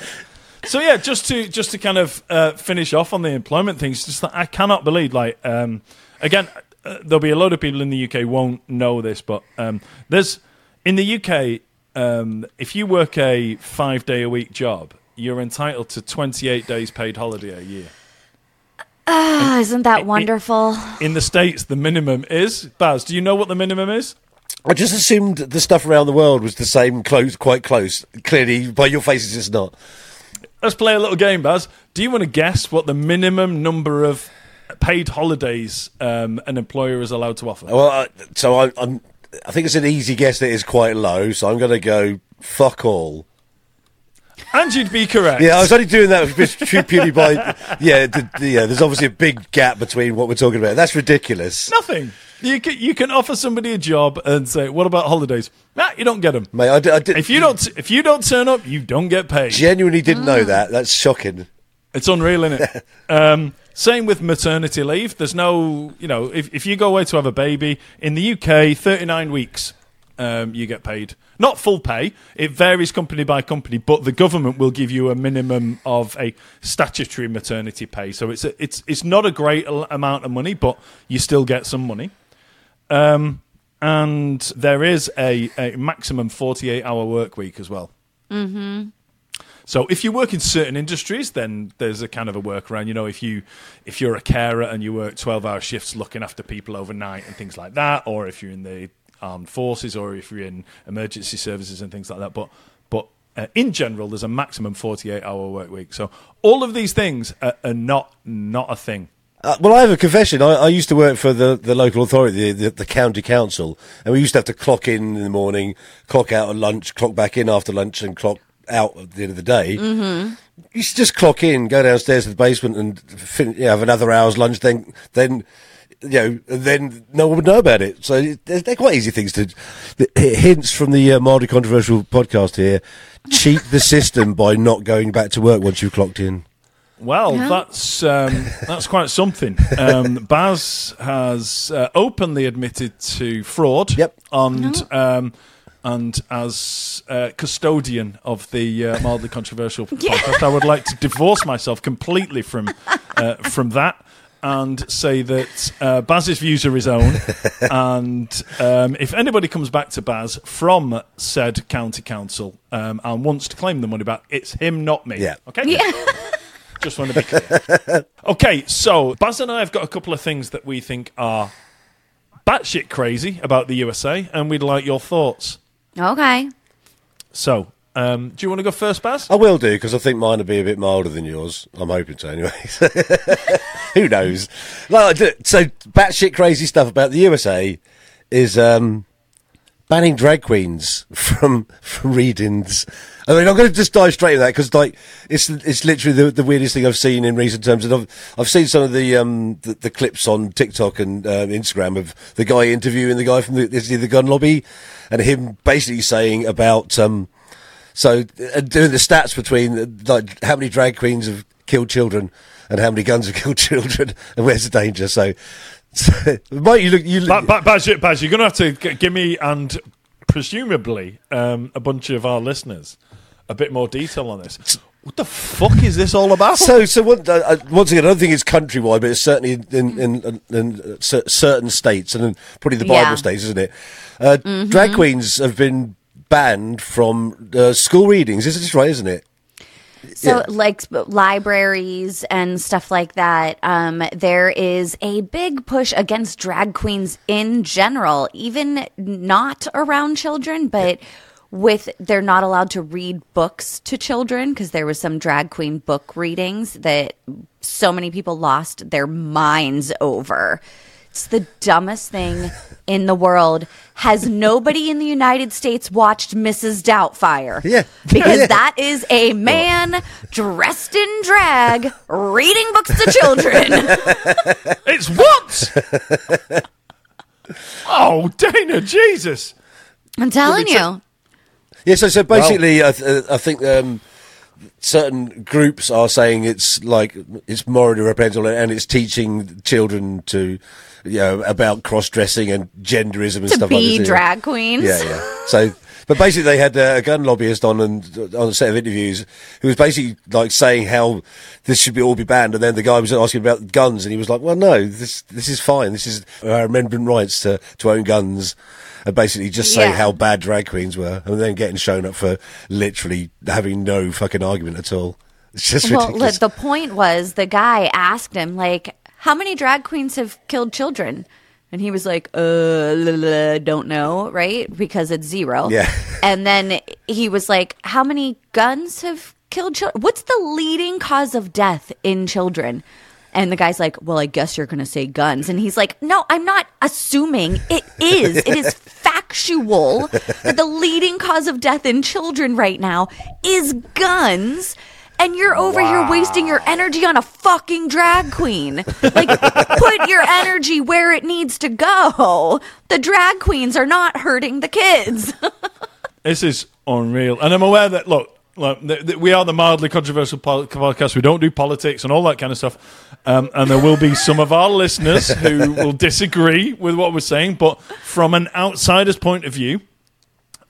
so yeah, just to just to kind of uh, finish off on the employment things, just that I cannot believe like um, again uh, there'll be a lot of people in the UK won't know this, but um, there's in the UK um, if you work a five day a week job, you're entitled to 28 days paid holiday a year. Oh, isn't that wonderful? In the States, the minimum is. Baz, do you know what the minimum is? I just assumed the stuff around the world was the same, close, quite close. Clearly, by your faces, it's not. Let's play a little game, Baz. Do you want to guess what the minimum number of paid holidays um, an employer is allowed to offer? Well, I, so I, I'm. I think it's an easy guess that is quite low. So I'm going to go fuck all. And you'd be correct. Yeah, I was only doing that purely by. Yeah, the, the- yeah. There's obviously a big gap between what we're talking about. That's ridiculous, Nothing. You can, you can offer somebody a job and say, "What about holidays?" Nah, you don't get them. mate. I did, If you don't, if you don't turn up, you don't get paid. genuinely didn't know that. That's shocking. It's unreal, isn't it? um, same with maternity leave. There's no, you know, if, if you go away to have a baby in the UK, 39 weeks, um, you get paid. Not full pay. It varies company by company, but the government will give you a minimum of a statutory maternity pay. So it's a, it's it's not a great amount of money, but you still get some money. Um, and there is a, a maximum 48 hour work week as well. So if you work in certain industries, then there's a kind of a workaround. You know, if you if you're a carer and you work twelve hour shifts looking after people overnight and things like that, or if you're in the armed forces, or if you're in emergency services and things like that. But but uh, in general, there's a maximum forty eight hour work week. So all of these things are, are not not a thing. Uh, well, I have a confession. I, I used to work for the, the local authority, the, the, the county council, and we used to have to clock in in the morning, clock out at lunch, clock back in after lunch, and clock out at the end of the day. Mm-hmm. You should just clock in, go downstairs to the basement, and fin- you know, have another hour's lunch. Then, then you know, then no one would know about it. So they're, they're quite easy things to. The, hints from the uh, mildly controversial podcast here: cheat the system by not going back to work once you've clocked in. Well, yeah. that's um, that's quite something. Um, Baz has uh, openly admitted to fraud. Yep. And um, and as uh, custodian of the uh, mildly controversial podcast, I would like to divorce myself completely from uh, from that and say that uh, Baz's views are his own. and um, if anybody comes back to Baz from said county council um, and wants to claim the money back, it's him, not me. Yeah. Okay. Yeah. Just want to be clear. okay, so Baz and I have got a couple of things that we think are batshit crazy about the USA, and we'd like your thoughts. Okay. So, um, do you want to go first, Baz? I will do because I think mine will be a bit milder than yours. I'm hoping to, anyway. Who knows? Like, so, batshit crazy stuff about the USA is um, banning drag queens from from readings. I mean, I'm going to just dive straight into that because, like, it's it's literally the, the weirdest thing I've seen in recent terms, and I've I've seen some of the um the, the clips on TikTok and uh, Instagram of the guy interviewing the guy from the the gun lobby, and him basically saying about um so uh, doing the stats between like how many drag queens have killed children and how many guns have killed children and where's the danger. So Mike, you look. You look. Ba- Baz, Baz, you're going to have to give me and presumably um, a bunch of our listeners a bit more detail on this. What the fuck is this all about? So, so what, uh, uh once again, I don't think it's countrywide, but it's certainly in, in, in, in certain states and probably the Bible yeah. states, isn't it? Uh, mm-hmm. Drag queens have been banned from uh, school readings. Is this right? Isn't it? So, yeah. like libraries and stuff like that, um, there is a big push against drag queens in general, even not around children, but. Yeah. With they're not allowed to read books to children because there was some drag queen book readings that so many people lost their minds over. It's the dumbest thing in the world. Has nobody in the United States watched Mrs. Doubtfire? Yeah. Because yeah. that is a man dressed in drag reading books to children. it's what? oh, Dayna, Jesus. I'm telling you. Yeah, so, so basically, well, I, th- I think. Um, certain groups are saying it's like it's morally reprehensible and it's teaching children to you know about cross dressing and genderism and to stuff be like that. drag queens. Yeah, yeah. So, but basically, they had uh, a gun lobbyist on and on a set of interviews who was basically like saying how this should be all be banned, and then the guy was asking about guns, and he was like, "Well, no, this this is fine. This is our amendment rights to to own guns." and basically just say yeah. how bad drag queens were, and then getting shown up for literally having no fucking argument at all. It's just well, ridiculous. the point was the guy asked him like, "How many drag queens have killed children?" And he was like, uh, don't know, right? Because it's zero. Yeah. and then he was like, how many guns have killed children? What's the leading cause of death in children? And the guy's like, Well, I guess you're going to say guns. And he's like, No, I'm not assuming. It is. It is factual that the leading cause of death in children right now is guns. And you're over wow. here wasting your energy on a fucking drag queen. Like, put your energy where it needs to go. The drag queens are not hurting the kids. this is unreal. And I'm aware that, look, like, th- th- we are the mildly controversial podcast. We don't do politics and all that kind of stuff. Um, and there will be some of our listeners who will disagree with what we're saying. But from an outsider's point of view,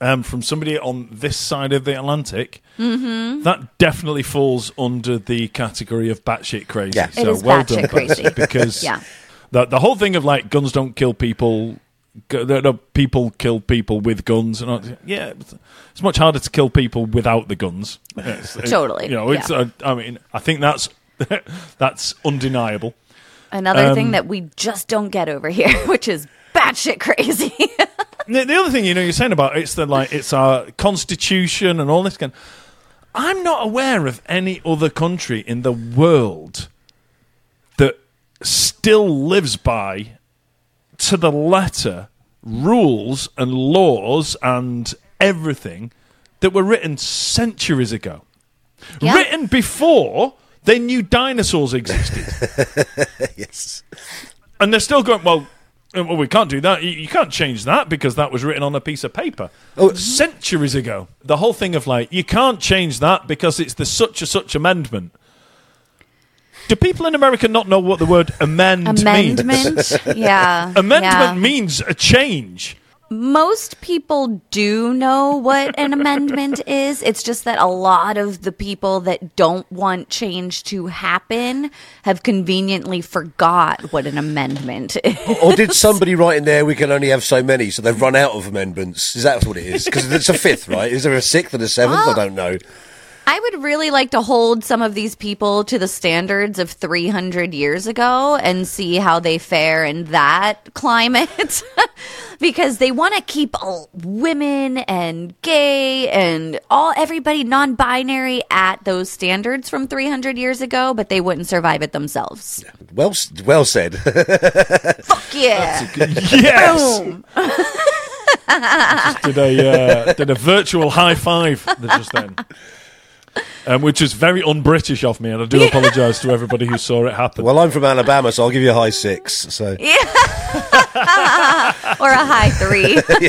um, from somebody on this side of the Atlantic, mm-hmm. that definitely falls under the category of batshit crazy. Yeah. So well done, crazy. because yeah. the the whole thing of like guns don't kill people people kill people with guns, and yeah, it's much harder to kill people without the guns. It's, totally, you know, it's. Yeah. Uh, I mean, I think that's that's undeniable. Another um, thing that we just don't get over here, which is batshit crazy. The, the, other thing, you know, you're saying about it's the like it's our constitution and all this kind. I'm not aware of any other country in the world that still lives by to the letter rules and laws and everything that were written centuries ago, Yeah. written before they knew dinosaurs existed. yes. and they're still going, well, Uh, well, we can't do that. You, you can't change that because that was written on a piece of paper Oh. Mm-hmm. centuries ago. The whole thing of like, you can't change that because it's the such a such amendment. Do people in America not know what the word amend means? Amendment. yeah. Amendment yeah. means a change. Most people do know what an amendment is. It's just that a lot of the people that don't want change to happen have conveniently forgot what an amendment is. Or did somebody write in there, we can only have so many, so they've run out of amendments? Is that what it is? Because it's a fifth, right? Is there a sixth and a seventh? I don't know. I would really like to hold some of these people to the standards of 300 years ago and see how they fare in that climate because they want to keep all women and gay and all everybody non-binary at those standards from 300 years ago but they wouldn't survive it themselves. Well, s- well said. Fuck yeah. Yes. Boom. did a uh, did a virtual high five just then, um, which is very un-British of me, and I do apologise to everybody who saw it happen. well, I'm from Alabama, so I'll give you a high six. So yeah. or a high 3.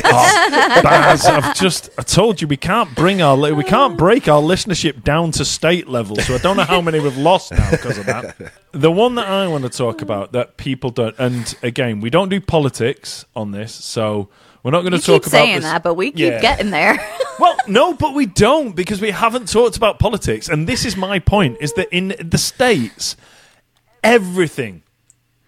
Baz, I've just I told you we can't bring our we can't break our listenership down to state level. So I don't know how many we've lost now because of that. The one that I want to talk about that people don't, and again, we don't do politics on this, so we're not going to You talk keep about saying this- that but we keep Yeah. getting there. Well, no, but we don't because we haven't talked about politics, and this is my point: is that in the states, everything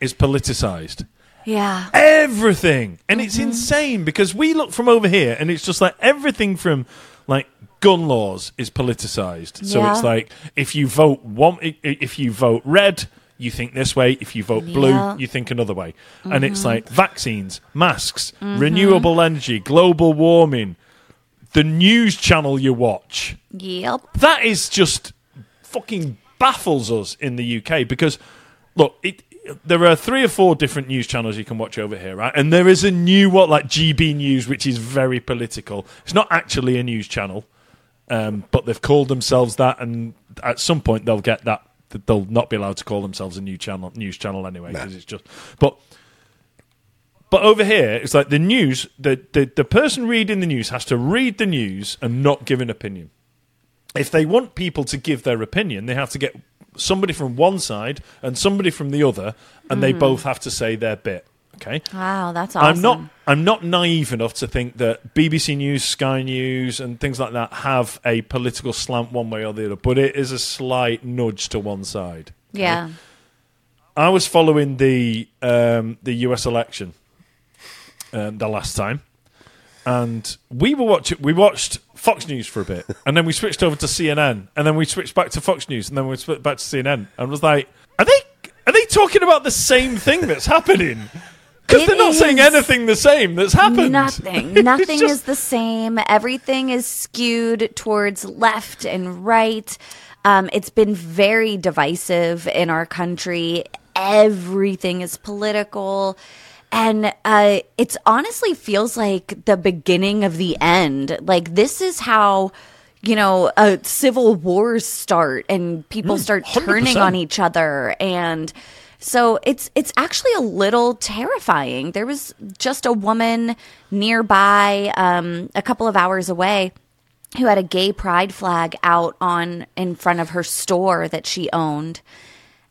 is politicized. yeah. Everything, and it's mm-hmm. insane because we look from over here, and it's just like everything from like gun laws is politicized. So it's like if you vote one, if you vote red. You think this way. If you vote blue, Yeah. you think another way. And it's like vaccines, masks, renewable energy, global warming, the news channel you watch. Yep. That is just fucking baffles us in the UK because look, it, there are three or four different news channels you can watch over here, right? And there is a new what like GB News, which is very political. It's not actually a news channel, um, but they've called themselves that, and at some point they'll get that. That They'll not be allowed to call themselves a new channel, news channel anyway, because it's just. But but over here, it's like the news. The, the the person reading the news has to read the news and not give an opinion if they want people to give their opinion, they have to get somebody from one side and somebody from the other, and they mm-hmm. both have to say their bit. Okay. Wow, that's awesome. I'm not. I'm not naive enough to think that BBC News, Sky News, and things like that have a political slant one way or the other. But it is a slight nudge to one side. Yeah. I was following the um, the US election um, the last time, and we were watching. We watched Fox News for a bit, and then we switched over to CNN, and then we switched back to Fox News, and then we switched back to CNN, and was like, "Are they are they talking about the same thing that's happening?" Because they're not saying anything the same that's happened. Nothing. Nothing just- is the same. Everything is skewed towards left and right. Um, it's been very divisive in our country. Everything is political. And uh, it's honestly feels like the beginning of the end. Like, this is how, you know, uh, civil wars start and people start turning 100%. on each other. And so it's it's actually a little terrifying. There was just a woman nearby, um, a couple of hours away, who had a gay pride flag out on in front of her store that she owned.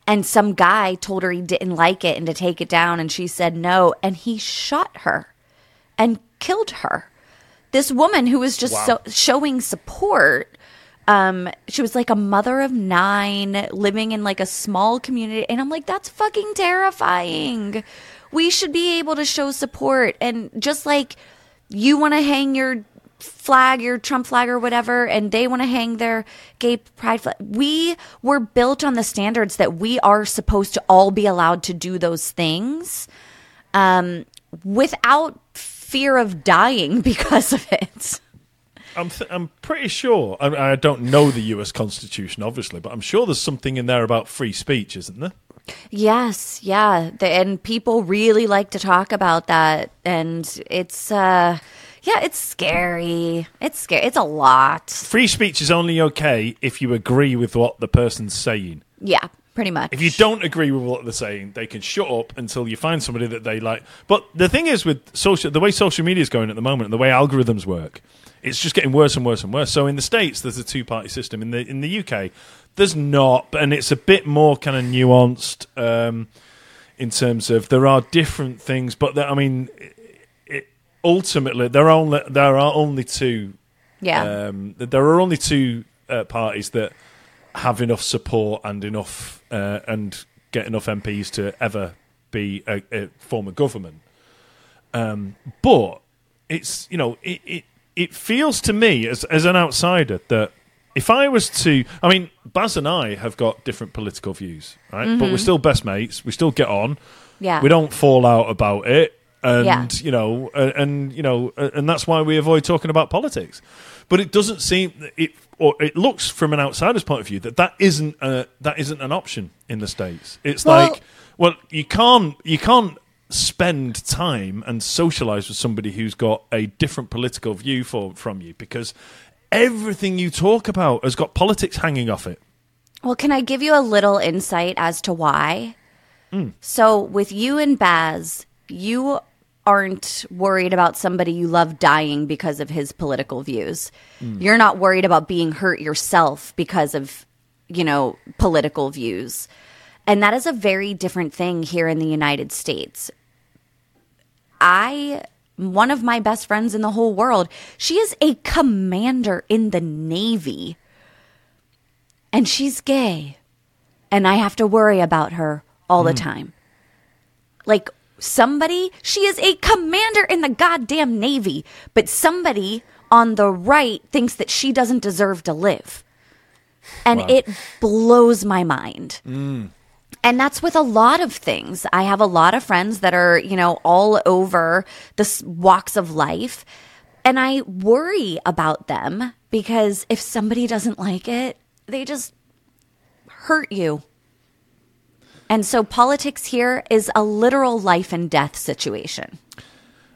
And some guy told her he didn't like it and to take it down, and she said no, and he shot her and killed her. This woman who was just so, showing support um she was like a mother of nine living in like a small community and i'm like that's fucking terrifying. We should be able to show support and just like you want to hang your flag your trump flag or whatever and they want to hang their gay pride flag. We were built on the standards that we are supposed to all be allowed to do those things um without fear of dying because of it I'm, th- I'm pretty sure. I, I don't know the U.S. Constitution, obviously, but I'm sure there's something in there about free speech, isn't there? Yes, yeah, the, and people really like to talk about that, and it's uh, Yeah, it's scary. It's scary. It's a lot. Free speech is only okay if you agree with what the person's saying. Yeah, pretty much. If you don't agree with what they're saying, they can shut up until you find somebody that they like. But the thing is, with social, the way social media is going at the moment, and the way algorithms work, it's just getting worse and worse and worse. So in the states, there's a two-party system. In the in the UK, there's not, and it's a bit more kind of nuanced um, in terms of there are different things. But there, I mean, it, ultimately, there are only there are only two. yeah. Um, there are only two uh, parties that have enough support and enough uh, and get enough MPs to ever be a, a form of government. Um, but it's you know it, it it feels to me as as an outsider that if I was to, I mean, Baz and I have got different political views, right? But we're mm-hmm. still best mates. We still get on. Yeah. We don't fall out about it, and Yeah. you know, and, and you know, and that's why we avoid talking about politics. But it doesn't seem it, or it looks from an outsider's point of view that that isn't a, that isn't an option in the states. It's Well- like, well, you can't you can't spend time and socialize with somebody who's got a different political view for from you because everything you talk about has got politics hanging off it. Well, can I give you a little insight as to why? Hmm. So, with you and Baz, you aren't worried about somebody you love dying because of his political views. Hmm. You're not worried about being hurt yourself because of, you know, political views. And that is a very different thing here in the United States. I one of my best friends in the whole world, she is a commander in the Navy and she's gay and I have to worry about her all the hmm. time. Like somebody, she is a commander in the goddamn Navy, but somebody on the right thinks that she doesn't deserve to live. And it blows my mind. Hmm. And that's with a lot of things. I have a lot of friends that are, you know, all over the walks of life. And I worry about them because if somebody doesn't like it, they just hurt you. And so politics here is a literal life and death situation.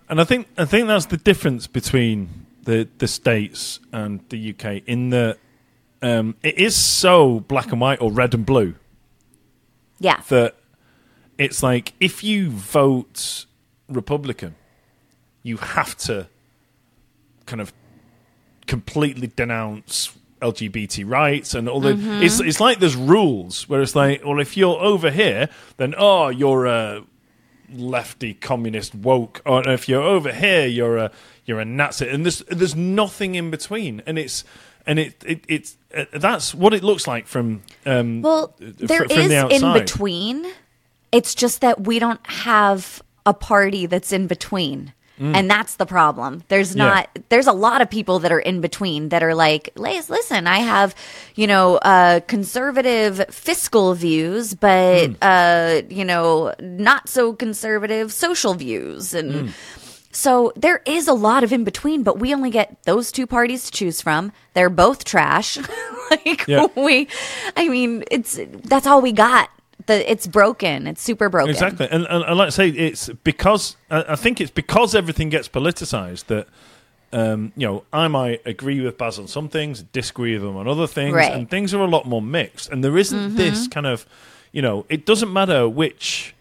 And I think I think that's the difference between the the states and the UK in that um, it is so black and white or red and blue Yeah. that it's like if you vote Republican, you have to kind of completely denounce LGBT rights and all the. Mm-hmm. It's it's like there's rules where it's like, well, if you're over here, then oh, you're a lefty communist woke, or if you're over here, you're a you're a Nazi, and there's there's nothing in between, and it's. And it, it it's uh, that's what it looks like from um, Well, fr- there is the in between. It's just that we don't have a party that's in between. And that's the problem. There's Mm. Yeah. not. There's a lot of people that are in between that are like, "Liz, listen, I have, you know, uh, conservative fiscal views, but Mm. uh, you know, not so conservative social views." And Mm. So there is a lot of in between, but we only get those two parties to choose from. They're both trash. like Yeah. we, I mean, it's that's all we got. The it's broken. It's super broken. Exactly, and, and, and like I say, it's because I think it's because everything gets politicized that um, you know I might agree with Baz on some things, disagree with him on other things, Right. and things are a lot more mixed. And there isn't this kind of you know it doesn't matter which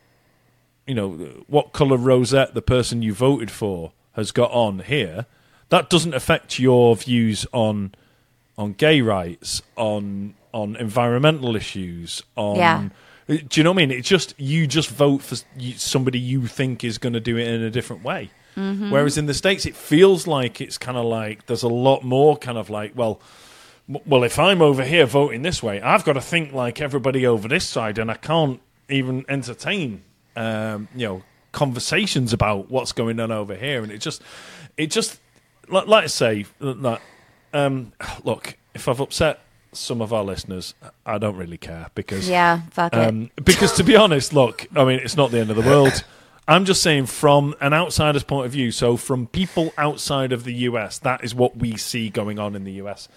you know what color rosette the person you voted for has got on here. That doesn't affect your views on on gay rights, on on environmental issues, on Yeah. do you know what I mean? It's just you just vote for somebody you think is going to do it in a different way. Mm-hmm. Whereas in the states, it feels like it's kind of like there's a lot more kind of like well, well, if I'm over here voting this way, I've got to think like everybody over this side, and I can't even entertain um, you know conversations about what's going on over here, and it just it just like, like I say like um, look if I've upset some of our listeners, I don't really care because Yeah, fuck it. um, because to be honest, look, I mean, it's not the end of the world. I'm just saying from an outsider's point of view. So from people outside of the US, that is what we see going on in the US.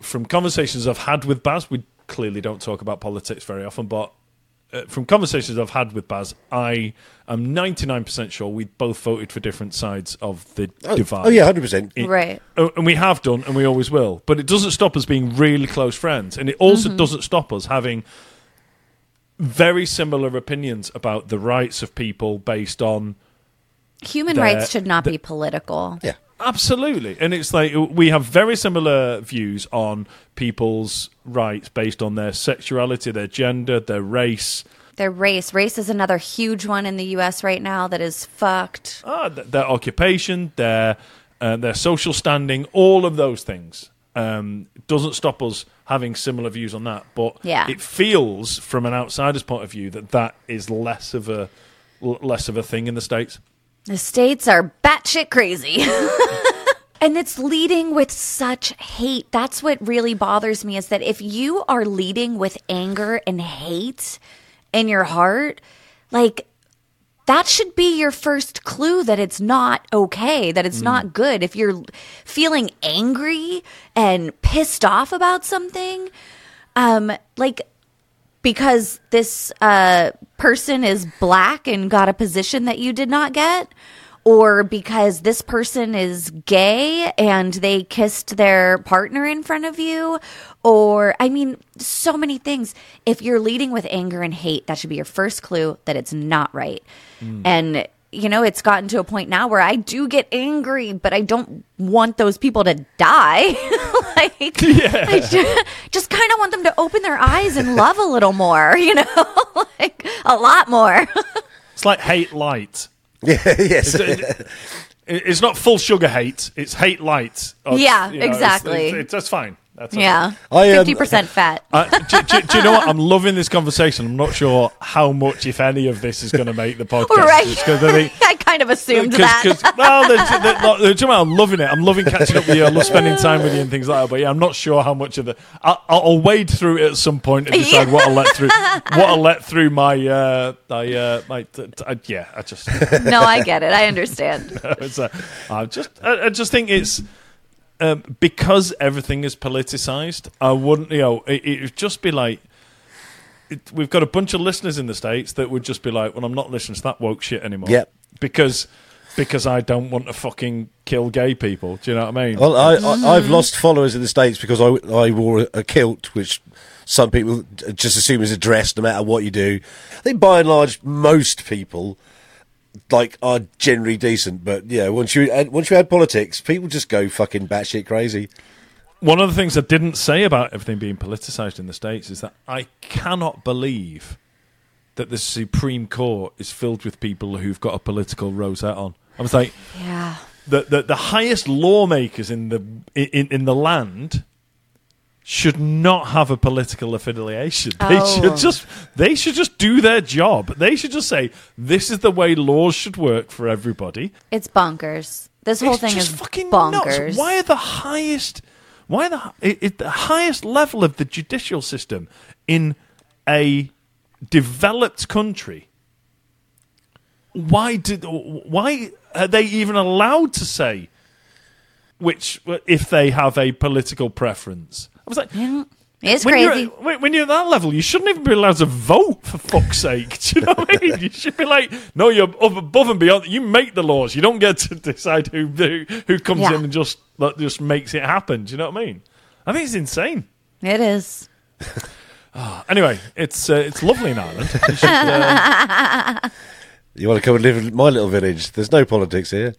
From conversations I've had with Baz, we clearly don't talk about politics very often, but uh, from conversations I've had with Baz, I am 99% sure we both voted for different sides of the Oh, divide. oh yeah, hundred percent. It- Right. uh, And we have done, and we always will. But it doesn't stop us being really close friends. And it also Mm-hmm. doesn't stop us having very similar opinions about the rights of people based on. Human There- rights should not the- be political. Yeah. Absolutely. And it's like we have very similar views on people's rights based on their sexuality, their gender, their race, Their race. Race is another huge one in the U.S. right now that is fucked. ah, th- their occupation, their, uh, their social standing, all of those things. Um, doesn't stop us having similar views on that, but Yeah. it feels from an outsider's point of view that that is less of a l- less of a thing in the states. The states are batshit crazy. and it's leading with such hate. That's what really bothers me is that if you are leading with anger and hate in your heart, like that should be your first clue that it's not okay, that it's not good. If you're feeling angry and pissed off about something, um, like because this uh, person is black and got a position that you did not get, or because this person is gay and they kissed their partner in front of you, or I mean, so many things. If you're leading with anger and hate, that should be your first clue that it's not right. And you know, it's gotten to a point now where I do get angry, but I don't want those people to die. like, I ju- just kind of want them to open their eyes and love a little more, you know, like a lot more. It's like hate light. Yeah, yes. It- It's not full sugar hate; it's hate light. Or, Yeah, you know, it's- exactly. it's- it's- that's fine. That's okay. yeah. I, um, 50% fat. Uh, do, do- do you know what? I'm loving this conversation. I'm not sure how much, if any, of this is going to make the podcast. right. Just 'cause I think- I kind of assumed Cause, that. 'cause- well, the, the, the, the, I'm loving it. I'm loving catching up with you. I love spending time with you and things like that. But yeah, I'm not sure how much of the. I'll, I'll wade through it at some point and decide what I'll let through. What I'll let through my. Uh, my, uh, my t- t- I- yeah, I just. no, I get it. I understand. it's a, I just. I, I just think it's. Um, because everything is politicized, I wouldn't, you know, it, it would just be like, it, we've got a bunch of listeners in the states that would just be like, "Well, I'm not listening to that woke shit anymore." Yep. Because because I don't want to fucking kill gay people. Do you know what I mean? Well, I, I, I've lost followers in the States because I, I wore a, a kilt, which some people just assume is a dress no matter what you do. I think by and large, most people like are generally decent, but yeah, once you and once you add politics, people just go fucking batshit crazy. One of the things I didn't say about everything being politicized in the states is that I cannot believe that the Supreme Court is filled with people who've got a political rosette on. I was like, Yeah. the the, the highest lawmakers in the in, in the land should not have a political affiliation. They Oh. should just they should just do their job. They should just say this is the way laws should work for everybody. It's bonkers. This whole It's thing just is fucking bonkers. nuts. Why are the highest why the it, it, the highest level of the judicial system in a developed country? Why did why are they even allowed to say which if they have a political preference? I was like, yeah. It's when crazy. You're, when when you're at that level, you shouldn't even be allowed to vote, for fuck's sake. Do you know what I mean? You should be like, no, you're up above and beyond. You make the laws. You don't get to decide who who, who comes Yeah. in and just like, just makes it happen. Do you know what I mean? I think it's insane. It is. Anyway, it's uh, it's lovely in Ireland. You should, uh, You want to come and live in my little village? There's no politics here.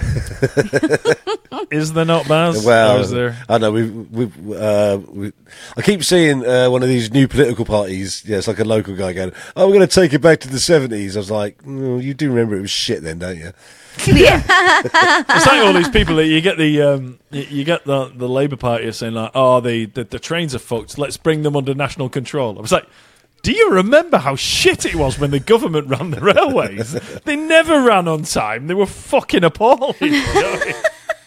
is there not Baz? Well, Or is there? I know we we uh, we. I keep seeing uh, one of these new political parties. Yeah, it's like a local guy going, "Oh, we're going to take it back to the '70s." I was like, mm, "You do remember it was shit then, don't you?" Yeah. It's like all these people that you get the um, you, you get the the Labour Party are saying like, oh, the, the the trains are fucked. Let's bring them under national control. I was like. Do you remember how shit it was when the government ran the railways? they never ran on time. They were fucking appalling. You know what I mean?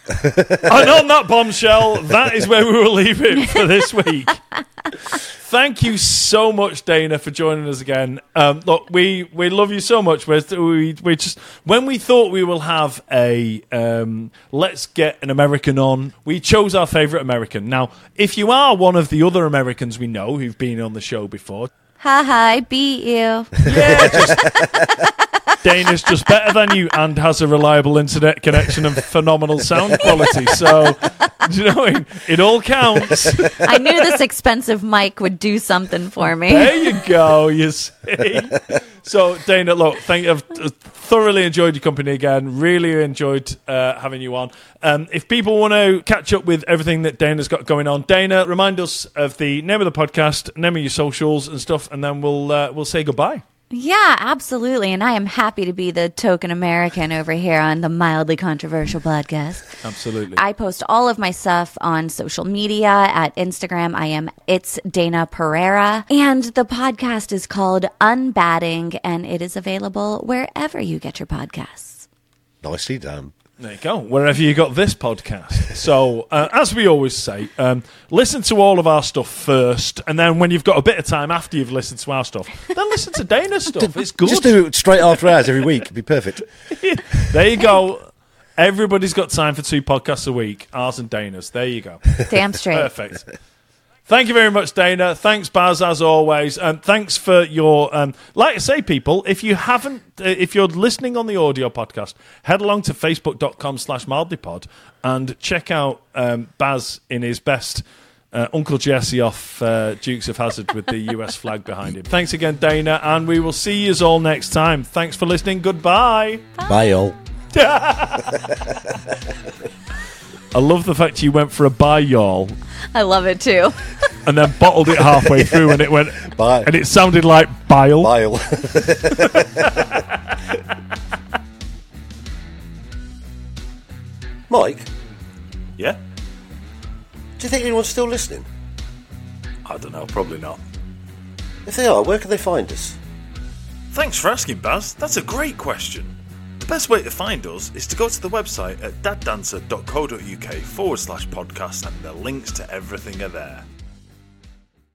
and on that bombshell, that is where we will leave it for this week. Thank you so much, Dayna, for joining us again. Um, look, we, we love you so much. We're, we we just when we thought we will have a um, let's get an American on, we chose our favorite American. Now, if you are one of the other Americans we know who've been on the show before, Ha ha, I beat you. Yeah, just, Dayna's just better than you and has a reliable internet connection and phenomenal sound quality. So, you know, what I mean? it all counts. I knew this expensive mic would do something for me. There you go. You see. So, Dayna, look, thank you. I've uh, thoroughly enjoyed your company again. Really enjoyed uh, having you on. Um, if people want to catch up with everything that Dayna's got going on, Dayna, remind us of the name of the podcast, name of your socials and stuff, and then we'll uh, we'll say goodbye. Yeah, absolutely. And I am happy to be the token American over here on the mildly controversial podcast. Absolutely. I post all of my stuff on social media at Instagram. I am It's Dayna Pereira. And the podcast is called Unbatting, and it is available wherever you get your podcasts. Nicely done. There you go. Wherever you got this podcast. So, uh, as we always say, um, listen to all of our stuff first, and then when you've got a bit of time after you've listened to our stuff, then listen to Dayna's stuff. It's good. Just do it straight after ours every week. It'd be perfect. there you go. Everybody's got time for two podcasts a week. Ours and Dayna's. There you go. Damn straight. Perfect. Thank you very much, Dayna. Thanks, Baz, as always. And thanks for your, um, like I say, people, if you haven't, uh, if you're listening on the audio podcast, head along to facebook.com slash mildlypod and check out um, Baz in his best uh, Uncle Jesse off uh, Dukes of Hazzard with the US flag behind him. Thanks again, Dayna, and we will see you all next time. Thanks for listening. Goodbye. Bye, all. I love the fact you went for a bye, y'all, I love it too. and then bottled it halfway through, and it went, Bye. and it sounded like bile. Bile. Mike, Yeah, do you think anyone's still listening? I don't know, probably not. If they are, where can they find us? Thanks for asking, Baz. That's a great question. The best way to find us is to go to the website at daddancer.co.uk forward slash podcast, and the links to everything are there.